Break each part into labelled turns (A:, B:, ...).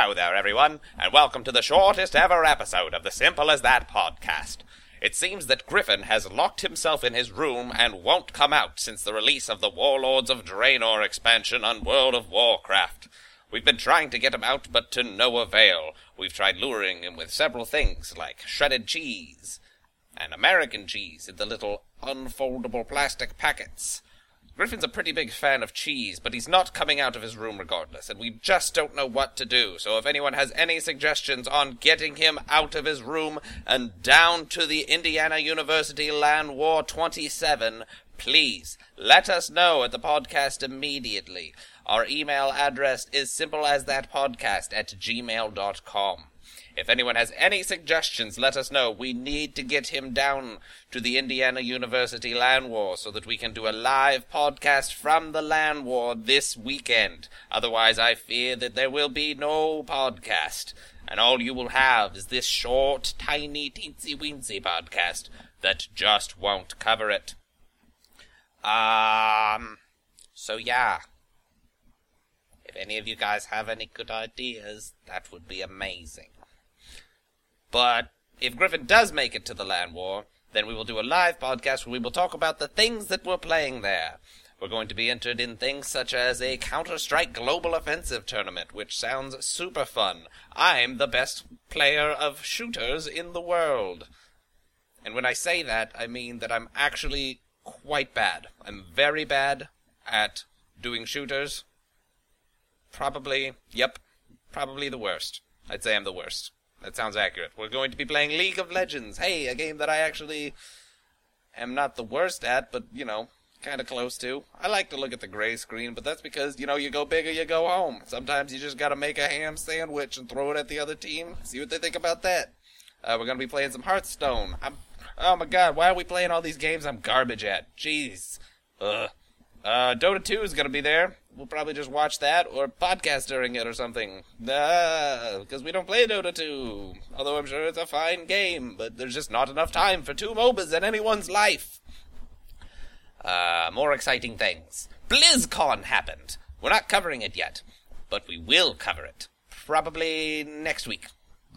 A: Hello there, everyone, and welcome to the shortest ever episode of the Simple as That podcast. It seems that Griffin has locked himself in his room and won't come out since the release of the Warlords of Draenor expansion on World of Warcraft. We've been trying to get him out, but to no avail. We've tried luring him with several things, like shredded cheese and American cheese in the little unfoldable plastic packets. Griffin's a pretty big fan of cheese, but he's not coming out of his room regardless, and we just don't know what to do. So if anyone has any suggestions on getting him out of his room and down to the Indiana University LANWar 27, please let us know at the podcast immediately. Our email address is simple as that podcast at gmail.com. If anyone has any suggestions, let us know. We need to get him down to the Indiana University LANWar so that we can do a live podcast from the LANWar this weekend. Otherwise, I fear that there will be no podcast. And all you will have is this short, tiny, teensy weensy podcast that just won't cover it. Um, so yeah. If any of you guys have any good ideas, that would be amazing. But if Griffin does make it to the LANWar, then we will do a live podcast where we will talk about the things that we're playing there. We're going to be entered in things such as a Counter Strike Global Offensive tournament, which sounds super fun. I'm the best player of shooters in the world. And when I say that, I mean that I'm actually quite bad. I'm very bad at doing shooters. Probably, yep, probably the worst. I'd say I'm the worst. That sounds accurate. We're going to be playing League of Legends. Hey, a game that I actually am not the worst at, but, you know, kind of close to. I like to look at the gray screen, but that's because, you know, you go big or you go home. Sometimes you just gotta make a ham sandwich and throw it at the other team. See what they think about that. Uh, we're gonna be playing some Hearthstone. I'm, oh my god, why are we playing all these games I'm garbage at? Jeez. Ugh. Uh, Dota 2 is gonna be there we'll probably just watch that or podcast during it or something. Because we don't play Dota 2. Although I'm sure it's a fine game, but there's just not enough time for two MOBAs in anyone's life. Uh, more exciting things. BlizzCon happened. We're not covering it yet, but we will cover it. Probably next week.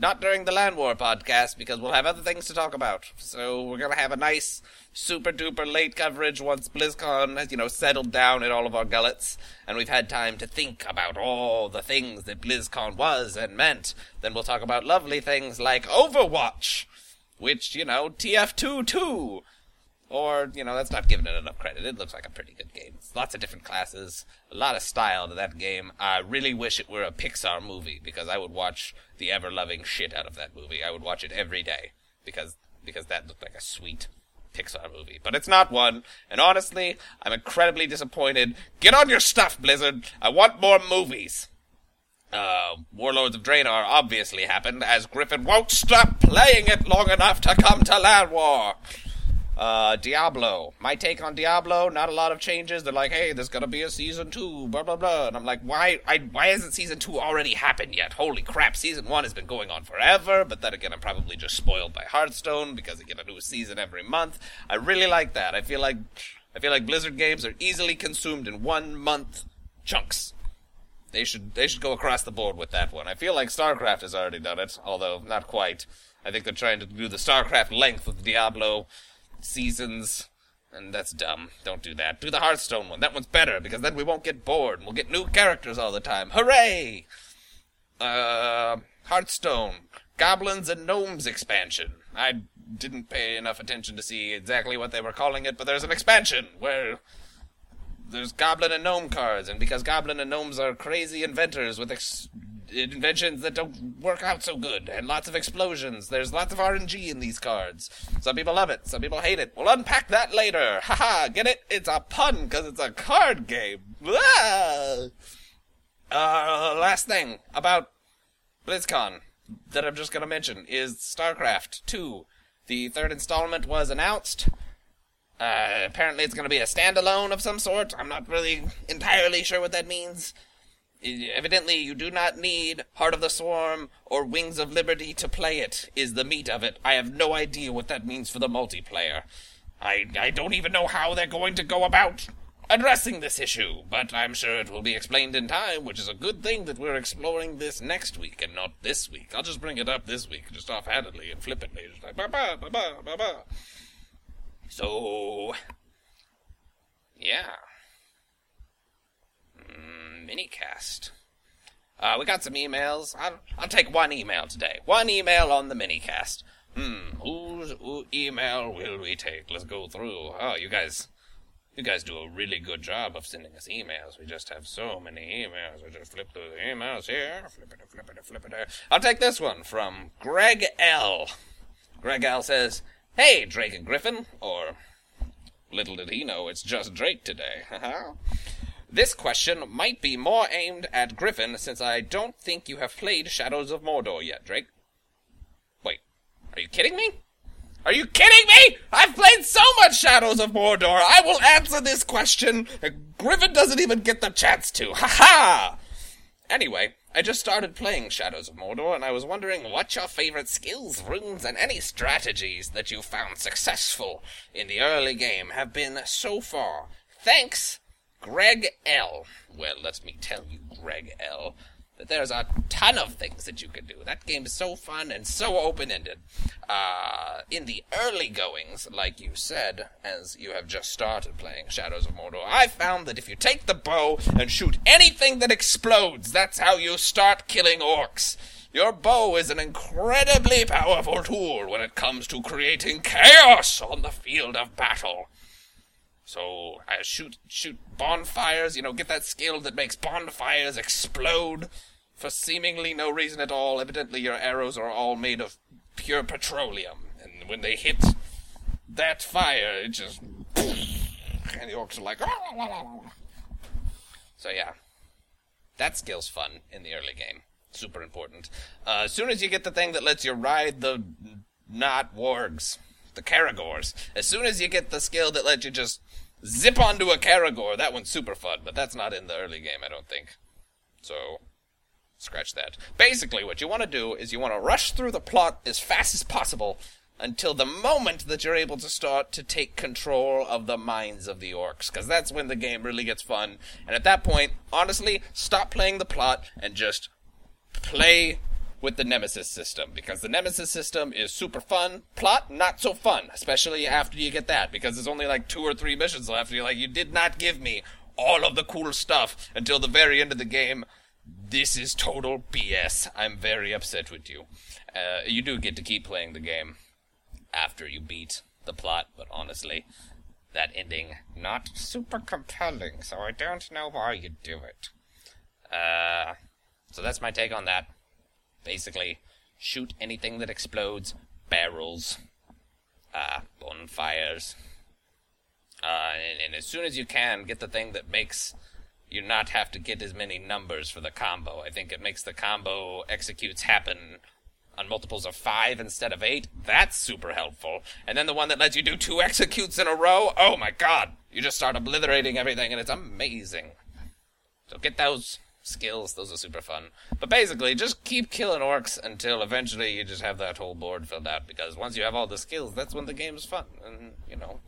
A: Not during the LANWar podcast, because we'll have other things to talk about. So we're gonna have a nice super duper late coverage once BlizzCon has, you know, settled down in all of our gullets and we've had time to think about all the things that BlizzCon was and meant. Then we'll talk about lovely things like Overwatch, which, you know, TF2 too. Or, you know, that's not giving it enough credit. It looks like a pretty good game. Lots of different classes, a lot of style to that game. I really wish it were a Pixar movie because I would watch the ever loving shit out of that movie. I would watch it every day because because that looked like a sweet Pixar movie, but it's not one. And honestly, I'm incredibly disappointed. Get on your stuff, Blizzard. I want more movies. Uh, Warlords of Draenor obviously happened, as Griffin won't stop playing it long enough to come to LANWar. Uh, Diablo. My take on Diablo, not a lot of changes. They're like, hey, there's gonna be a season two, blah blah blah. And I'm like, why I, why hasn't season two already happened yet? Holy crap, season one has been going on forever, but then again I'm probably just spoiled by Hearthstone because I get a new season every month. I really like that. I feel like I feel like Blizzard games are easily consumed in one month chunks. They should they should go across the board with that one. I feel like StarCraft has already done it, although not quite. I think they're trying to do the StarCraft length with Diablo seasons. And that's dumb. Don't do that. Do the Hearthstone one. That one's better because then we won't get bored and we'll get new characters all the time. Hooray! Uh, Hearthstone. Goblins and Gnomes expansion. I didn't pay enough attention to see exactly what they were calling it, but there's an expansion where there's Goblin and Gnome cards, and because Goblin and Gnomes are crazy inventors with ex- inventions that don't work out so good, and lots of explosions. There's lots of RNG in these cards. Some people love it, some people hate it. We'll unpack that later. Haha, get it? It's a pun because it's a card game. Ah! Uh, last thing about BlizzCon that I'm just gonna mention is StarCraft 2. The third installment was announced. Uh, apparently it's gonna be a standalone of some sort. I'm not really entirely sure what that means. Evidently, you do not need Heart of the Swarm or Wings of Liberty to play it, is the meat of it. I have no idea what that means for the multiplayer. I, I don't even know how they're going to go about addressing this issue, but I'm sure it will be explained in time, which is a good thing that we're exploring this next week and not this week. I'll just bring it up this week, just offhandedly and flippantly, just like ba ba ba ba ba ba. So, yeah, minicast. Uh, we got some emails. I'll, I'll take one email today. One email on the minicast. Hmm, whose email will we take? Let's go through. Oh, you guys, you guys do a really good job of sending us emails. We just have so many emails. We just flip through the emails here, flip it, flip it, flip it. I'll take this one from Greg L. Greg L says, "Hey, Drake and Griffin," or little did he know it's just Drake today. This question might be more aimed at Griffin since I don't think you have played Shadows of Mordor yet, Drake. Wait, are you kidding me? Are you kidding me? I've played so much Shadows of Mordor. I will answer this question. Griffin doesn't even get the chance to. Ha ha! Anyway, I just started playing Shadows of Mordor and I was wondering what your favorite skills, runes, and any strategies that you found successful in the early game have been so far. Thanks, Greg L. Well, let me tell you, Greg L., that there's a ton of things that you can do. That game is so fun and so open ended. Uh, in the early goings, like you said, as you have just started playing Shadows of Mordor, I found that if you take the bow and shoot anything that explodes, that's how you start killing orcs. Your bow is an incredibly powerful tool when it comes to creating chaos on the field of battle. So I shoot shoot bonfires, you know, get that skill that makes bonfires explode for seemingly no reason at all. Evidently your arrows are all made of pure petroleum, and when they hit that fire, it just and the orcs are like So yeah. That skill's fun in the early game. Super important. Uh, as soon as you get the thing that lets you ride the not wargs, the Caragors, as soon as you get the skill that lets you just zip onto a Caragor. That one's super fun, but that's not in the early game, I don't think. So, scratch that. Basically, what you want to do is you want to rush through the plot as fast as possible until the moment that you're able to start to take control of the minds of the orcs, because that's when the game really gets fun. And at that point, honestly, stop playing the plot and just play with the Nemesis system because the Nemesis system is super fun. Plot not so fun, especially after you get that because there's only like two or three missions left. You're like, you did not give me all of the cool stuff until the very end of the game. This is total BS. I'm very upset with you. Uh, you do get to keep playing the game after you beat the plot, but honestly, that ending not super compelling. So I don't know why you do it. Uh, so that's my take on that. Basically, shoot anything that explodes, barrels, uh, bonfires. Uh, and, and as soon as you can, get the thing that makes you not have to get as many numbers for the combo. I think it makes the combo executes happen on multiples of five instead of eight. That's super helpful. And then the one that lets you do two executes in a row. Oh my god! You just start obliterating everything, and it's amazing. So get those skills. Those are super fun. But basically, just keep killing orcs until eventually you just have that whole board filled out. Because once you have all the skills, that's when the game's fun. And, you know,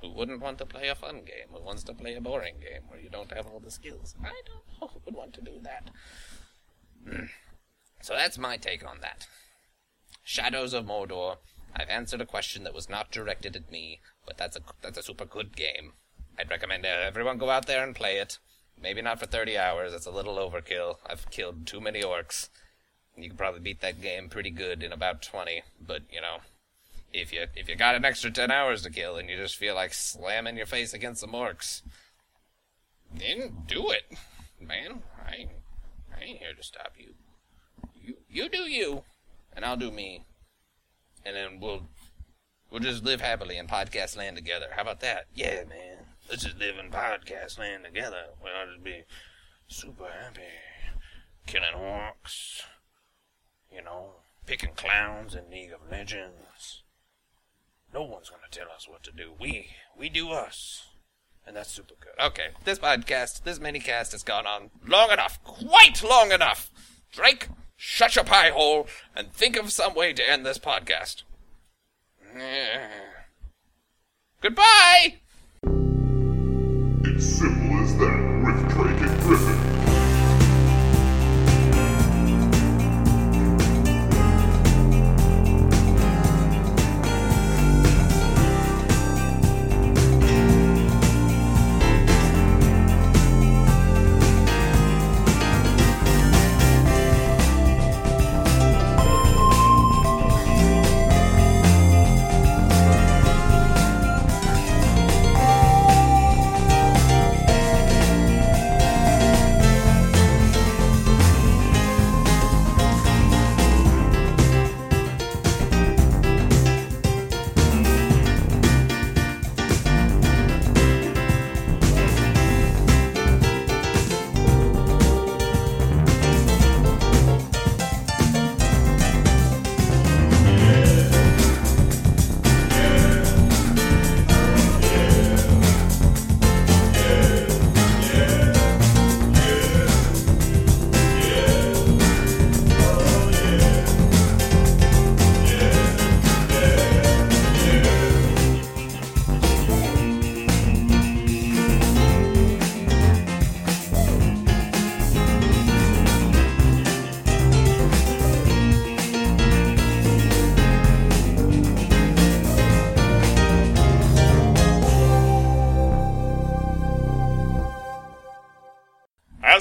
A: who wouldn't want to play a fun game? Who wants to play a boring game where you don't have all the skills? I don't know who would want to do that. So that's my take on that. Shadows of Mordor. I've answered a question that was not directed at me, but that's a that's a super good game. I'd recommend everyone go out there and play it. Maybe not for 30 hours. That's a little overkill. I've killed too many orcs. You can probably beat that game pretty good in about 20. But, you know, if you if you got an extra 10 hours to kill and you just feel like slamming your face against some orcs, then do it, man. I, I ain't here to stop you. You you do you, and I'll do me. And then we'll we'll just live happily in podcast land together. How about that? Yeah, man. Let's just live in podcast land together. We'll just be super happy. Killing orcs. You know, picking clowns in League of Legends. No one's gonna tell us what to do. We we do us. And that's super good. Okay, this podcast, this mini cast has gone on long enough. Quite long enough. Drake, shut your pie hole and think of some way to end this podcast.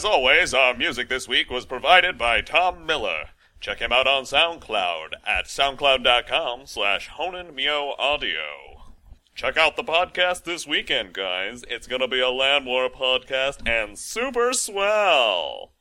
B: Always, our music this week was provided by Tom Miller. Check him out on SoundCloud at soundcloud.com slash Audio. Check out the podcast this weekend, guys. It's gonna be a LANWar podcast and super swell.